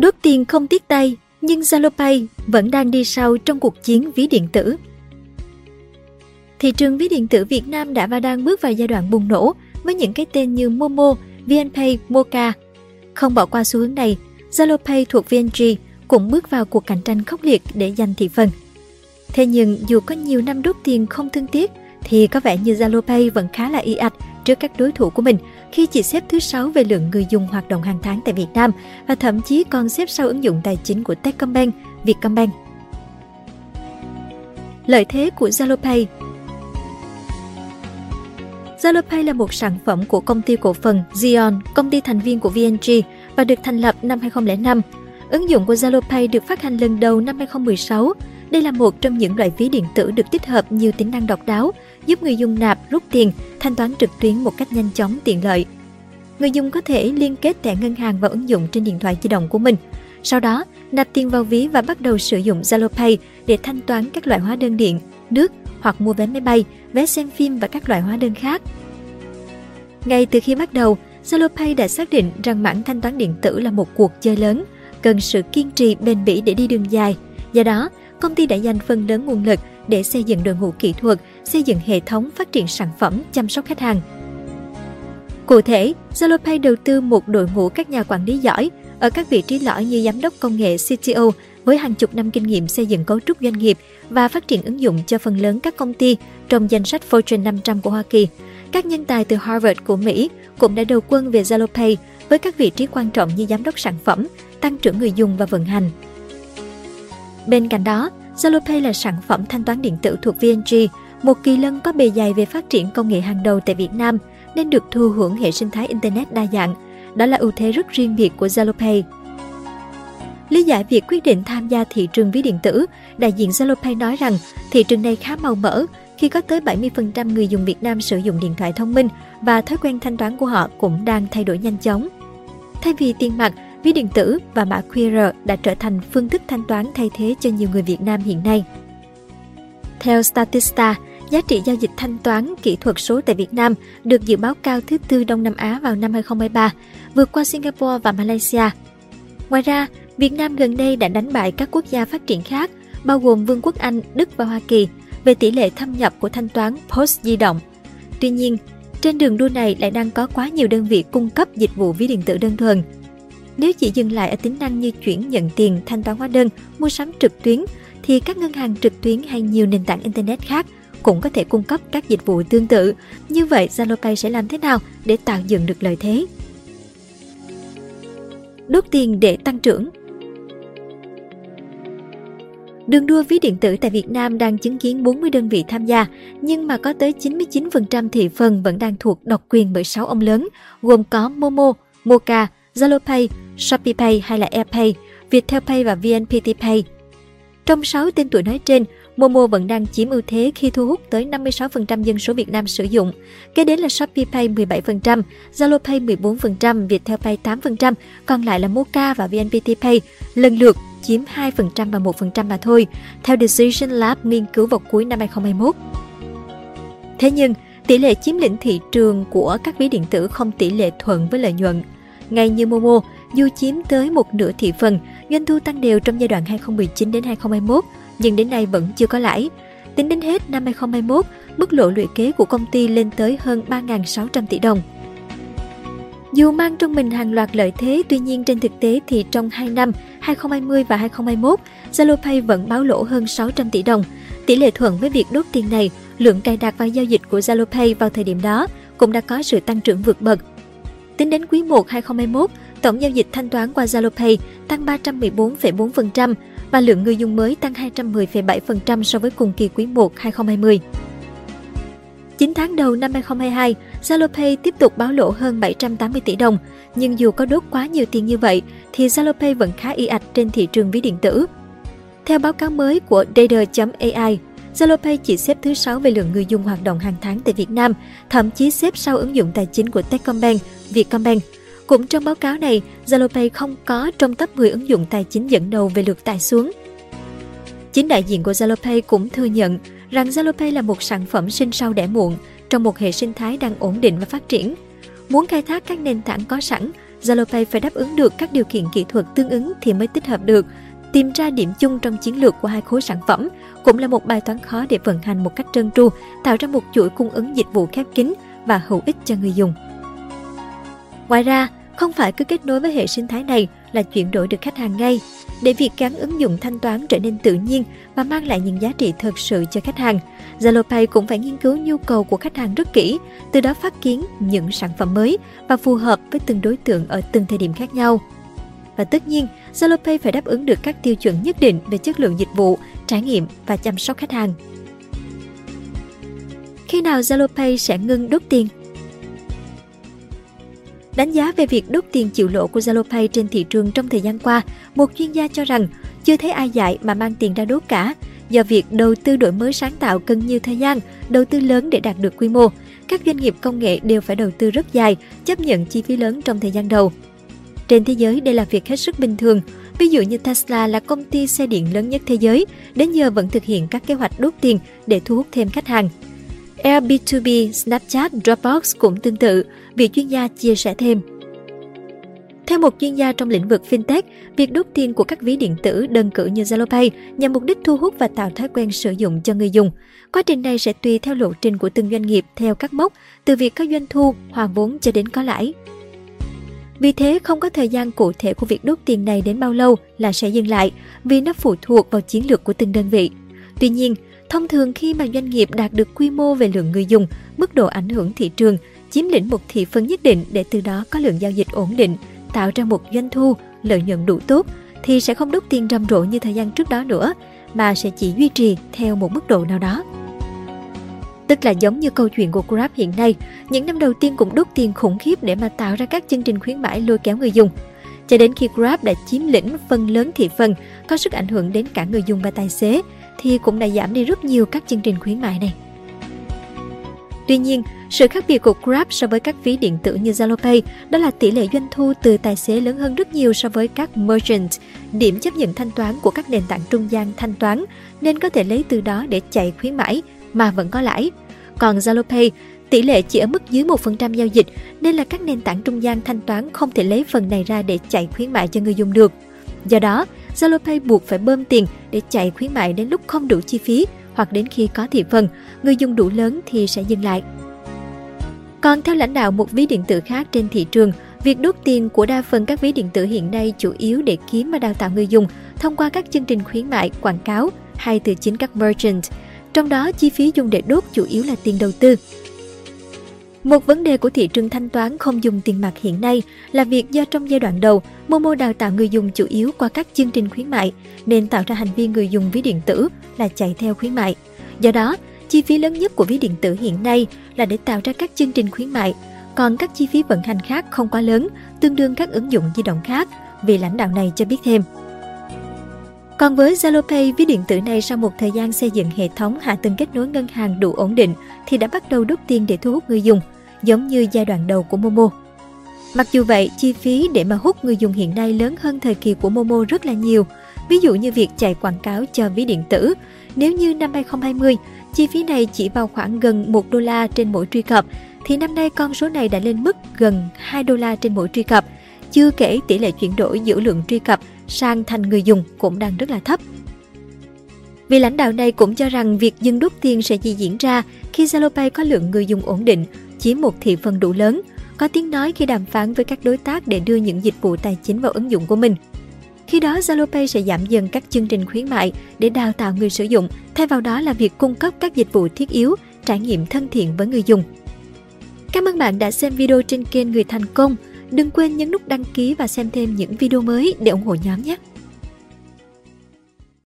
Đốt tiền không tiếc tay, nhưng ZaloPay vẫn đang đi sau trong cuộc chiến ví điện tử. Thị trường ví điện tử Việt Nam đã và đang bước vào giai đoạn bùng nổ với những cái tên như Momo, VNPay, Moca. Không bỏ qua xu hướng này, ZaloPay thuộc VNG cũng bước vào cuộc cạnh tranh khốc liệt để giành thị phần. Thế nhưng dù có nhiều năm đốt tiền không thương tiếc thì có vẻ như ZaloPay vẫn khá là y ạch trước các đối thủ của mình khi chỉ xếp thứ 6 về lượng người dùng hoạt động hàng tháng tại Việt Nam và thậm chí còn xếp sau ứng dụng tài chính của Techcombank, Vietcombank. Lợi thế của ZaloPay ZaloPay là một sản phẩm của công ty cổ phần Zion, công ty thành viên của VNG và được thành lập năm 2005. Ứng dụng của ZaloPay được phát hành lần đầu năm 2016. Đây là một trong những loại ví điện tử được tích hợp nhiều tính năng độc đáo, giúp người dùng nạp, rút tiền, thanh toán trực tuyến một cách nhanh chóng tiện lợi. Người dùng có thể liên kết thẻ ngân hàng vào ứng dụng trên điện thoại di động của mình. Sau đó, nạp tiền vào ví và bắt đầu sử dụng ZaloPay để thanh toán các loại hóa đơn điện, nước hoặc mua vé máy bay, vé xem phim và các loại hóa đơn khác. Ngay từ khi bắt đầu, ZaloPay đã xác định rằng mảng thanh toán điện tử là một cuộc chơi lớn, cần sự kiên trì bền bỉ để đi đường dài. Do đó, công ty đã dành phần lớn nguồn lực để xây dựng đội ngũ kỹ thuật, xây dựng hệ thống phát triển sản phẩm, chăm sóc khách hàng. Cụ thể, ZaloPay đầu tư một đội ngũ các nhà quản lý giỏi ở các vị trí lõi như giám đốc công nghệ CTO với hàng chục năm kinh nghiệm xây dựng cấu trúc doanh nghiệp và phát triển ứng dụng cho phần lớn các công ty trong danh sách Fortune 500 của Hoa Kỳ. Các nhân tài từ Harvard của Mỹ cũng đã đầu quân về ZaloPay với các vị trí quan trọng như giám đốc sản phẩm, tăng trưởng người dùng và vận hành. Bên cạnh đó, ZaloPay là sản phẩm thanh toán điện tử thuộc VNG, một kỳ lân có bề dày về phát triển công nghệ hàng đầu tại Việt Nam nên được thu hưởng hệ sinh thái Internet đa dạng. Đó là ưu thế rất riêng biệt của ZaloPay. Lý giải việc quyết định tham gia thị trường ví điện tử, đại diện ZaloPay nói rằng thị trường này khá màu mỡ khi có tới 70% người dùng Việt Nam sử dụng điện thoại thông minh và thói quen thanh toán của họ cũng đang thay đổi nhanh chóng. Thay vì tiền mặt, ví điện tử và mã QR đã trở thành phương thức thanh toán thay thế cho nhiều người Việt Nam hiện nay. Theo Statista, giá trị giao dịch thanh toán kỹ thuật số tại Việt Nam được dự báo cao thứ tư Đông Nam Á vào năm 2023, vượt qua Singapore và Malaysia. Ngoài ra, Việt Nam gần đây đã đánh bại các quốc gia phát triển khác, bao gồm Vương quốc Anh, Đức và Hoa Kỳ, về tỷ lệ thâm nhập của thanh toán POS di động. Tuy nhiên, trên đường đua này lại đang có quá nhiều đơn vị cung cấp dịch vụ ví điện tử đơn thuần. Nếu chỉ dừng lại ở tính năng như chuyển nhận tiền, thanh toán hóa đơn, mua sắm trực tuyến, thì các ngân hàng trực tuyến hay nhiều nền tảng Internet khác cũng có thể cung cấp các dịch vụ tương tự. Như vậy, ZaloPay sẽ làm thế nào để tạo dựng được lợi thế? Đốt tiền để tăng trưởng Đường đua ví điện tử tại Việt Nam đang chứng kiến 40 đơn vị tham gia, nhưng mà có tới 99% thị phần vẫn đang thuộc độc quyền bởi 6 ông lớn, gồm có Momo, Moca, ZaloPay, ShopeePay hay là AirPay, Viettelpay và VNPT Pay. Trong 6 tên tuổi nói trên, Momo vẫn đang chiếm ưu thế khi thu hút tới 56% dân số Việt Nam sử dụng. Kế đến là Shopee Pay 17%, Zalo Pay 14%, Viettel Pay 8%, còn lại là Moca và VNPT Pay lần lượt chiếm 2% và 1% mà thôi, theo Decision Lab nghiên cứu vào cuối năm 2021. Thế nhưng, tỷ lệ chiếm lĩnh thị trường của các ví điện tử không tỷ lệ thuận với lợi nhuận. Ngay như Momo, dù chiếm tới một nửa thị phần, doanh thu tăng đều trong giai đoạn 2019 đến 2021, nhưng đến nay vẫn chưa có lãi. Tính đến hết năm 2021, mức lộ lũy kế của công ty lên tới hơn 3.600 tỷ đồng. Dù mang trong mình hàng loạt lợi thế, tuy nhiên trên thực tế thì trong 2 năm 2020 và 2021, ZaloPay vẫn báo lỗ hơn 600 tỷ đồng. Tỷ lệ thuận với việc đốt tiền này, lượng cài đặt và giao dịch của ZaloPay vào thời điểm đó cũng đã có sự tăng trưởng vượt bậc. Tính đến quý 1 2021, tổng giao dịch thanh toán qua ZaloPay tăng 314,4% và lượng người dùng mới tăng 210,7% so với cùng kỳ quý 1 2020. 9 tháng đầu năm 2022, ZaloPay tiếp tục báo lỗ hơn 780 tỷ đồng, nhưng dù có đốt quá nhiều tiền như vậy thì ZaloPay vẫn khá y ạch trên thị trường ví điện tử. Theo báo cáo mới của Data.ai, ZaloPay chỉ xếp thứ 6 về lượng người dùng hoạt động hàng tháng tại Việt Nam, thậm chí xếp sau ứng dụng tài chính của Techcombank, Vietcombank. Cũng trong báo cáo này, ZaloPay không có trong top 10 ứng dụng tài chính dẫn đầu về lượt tải xuống. Chính đại diện của ZaloPay cũng thừa nhận rằng ZaloPay là một sản phẩm sinh sau đẻ muộn trong một hệ sinh thái đang ổn định và phát triển. Muốn khai thác các nền tảng có sẵn, Zalopay phải đáp ứng được các điều kiện kỹ thuật tương ứng thì mới tích hợp được. Tìm ra điểm chung trong chiến lược của hai khối sản phẩm cũng là một bài toán khó để vận hành một cách trơn tru, tạo ra một chuỗi cung ứng dịch vụ khép kín và hữu ích cho người dùng. Ngoài ra, không phải cứ kết nối với hệ sinh thái này là chuyển đổi được khách hàng ngay. Để việc gắn ứng dụng thanh toán trở nên tự nhiên và mang lại những giá trị thực sự cho khách hàng, ZaloPay cũng phải nghiên cứu nhu cầu của khách hàng rất kỹ, từ đó phát kiến những sản phẩm mới và phù hợp với từng đối tượng ở từng thời điểm khác nhau. Và tất nhiên, ZaloPay phải đáp ứng được các tiêu chuẩn nhất định về chất lượng dịch vụ, trải nghiệm và chăm sóc khách hàng. Khi nào ZaloPay sẽ ngưng đốt tiền? Đánh giá về việc đốt tiền chịu lỗ của ZaloPay trên thị trường trong thời gian qua, một chuyên gia cho rằng chưa thấy ai dạy mà mang tiền ra đốt cả. Do việc đầu tư đổi mới sáng tạo cần nhiều thời gian, đầu tư lớn để đạt được quy mô, các doanh nghiệp công nghệ đều phải đầu tư rất dài, chấp nhận chi phí lớn trong thời gian đầu. Trên thế giới đây là việc hết sức bình thường. Ví dụ như Tesla là công ty xe điện lớn nhất thế giới, đến giờ vẫn thực hiện các kế hoạch đốt tiền để thu hút thêm khách hàng. Airbnb, Snapchat, Dropbox cũng tương tự, vị chuyên gia chia sẻ thêm. Theo một chuyên gia trong lĩnh vực fintech, việc đốt tiền của các ví điện tử đơn cử như ZaloPay nhằm mục đích thu hút và tạo thói quen sử dụng cho người dùng. Quá trình này sẽ tùy theo lộ trình của từng doanh nghiệp theo các mốc, từ việc có doanh thu, hòa vốn cho đến có lãi. Vì thế, không có thời gian cụ thể của việc đốt tiền này đến bao lâu là sẽ dừng lại, vì nó phụ thuộc vào chiến lược của từng đơn vị. Tuy nhiên, thông thường khi mà doanh nghiệp đạt được quy mô về lượng người dùng, mức độ ảnh hưởng thị trường, chiếm lĩnh một thị phần nhất định để từ đó có lượng giao dịch ổn định, tạo ra một doanh thu, lợi nhuận đủ tốt, thì sẽ không đốt tiền rầm rộ như thời gian trước đó nữa, mà sẽ chỉ duy trì theo một mức độ nào đó. Tức là giống như câu chuyện của Grab hiện nay, những năm đầu tiên cũng đốt tiền khủng khiếp để mà tạo ra các chương trình khuyến mãi lôi kéo người dùng. Cho đến khi Grab đã chiếm lĩnh phần lớn thị phần, có sức ảnh hưởng đến cả người dùng và tài xế, thì cũng đã giảm đi rất nhiều các chương trình khuyến mại này. Tuy nhiên, sự khác biệt của Grab so với các ví điện tử như ZaloPay đó là tỷ lệ doanh thu từ tài xế lớn hơn rất nhiều so với các merchant, điểm chấp nhận thanh toán của các nền tảng trung gian thanh toán nên có thể lấy từ đó để chạy khuyến mãi mà vẫn có lãi. Còn ZaloPay, tỷ lệ chỉ ở mức dưới 1% giao dịch nên là các nền tảng trung gian thanh toán không thể lấy phần này ra để chạy khuyến mại cho người dùng được. Do đó, ZaloPay buộc phải bơm tiền để chạy khuyến mại đến lúc không đủ chi phí hoặc đến khi có thị phần, người dùng đủ lớn thì sẽ dừng lại. Còn theo lãnh đạo một ví điện tử khác trên thị trường, việc đốt tiền của đa phần các ví điện tử hiện nay chủ yếu để kiếm và đào tạo người dùng thông qua các chương trình khuyến mại, quảng cáo hay từ chính các merchant. Trong đó, chi phí dùng để đốt chủ yếu là tiền đầu tư. Một vấn đề của thị trường thanh toán không dùng tiền mặt hiện nay là việc do trong giai đoạn đầu, Momo đào tạo người dùng chủ yếu qua các chương trình khuyến mại, nên tạo ra hành vi người dùng ví điện tử là chạy theo khuyến mại. Do đó, chi phí lớn nhất của ví điện tử hiện nay là để tạo ra các chương trình khuyến mại, còn các chi phí vận hành khác không quá lớn, tương đương các ứng dụng di động khác, vì lãnh đạo này cho biết thêm. Còn với ZaloPay, ví điện tử này sau một thời gian xây dựng hệ thống hạ tầng kết nối ngân hàng đủ ổn định thì đã bắt đầu đốt tiền để thu hút người dùng, giống như giai đoạn đầu của Momo. Mặc dù vậy, chi phí để mà hút người dùng hiện nay lớn hơn thời kỳ của Momo rất là nhiều. Ví dụ như việc chạy quảng cáo cho ví điện tử. Nếu như năm 2020, chi phí này chỉ vào khoảng gần 1 đô la trên mỗi truy cập, thì năm nay con số này đã lên mức gần 2 đô la trên mỗi truy cập. Chưa kể tỷ lệ chuyển đổi giữa lượng truy cập sang thành người dùng cũng đang rất là thấp. Vị lãnh đạo này cũng cho rằng việc dừng đốt tiền sẽ chỉ diễn ra khi ZaloPay có lượng người dùng ổn định, chiếm một thị phần đủ lớn, có tiếng nói khi đàm phán với các đối tác để đưa những dịch vụ tài chính vào ứng dụng của mình. Khi đó, ZaloPay sẽ giảm dần các chương trình khuyến mại để đào tạo người sử dụng, thay vào đó là việc cung cấp các dịch vụ thiết yếu, trải nghiệm thân thiện với người dùng. Cảm ơn bạn đã xem video trên kênh Người Thành Công. Đừng quên nhấn nút đăng ký và xem thêm những video mới để ủng hộ nhóm nhé!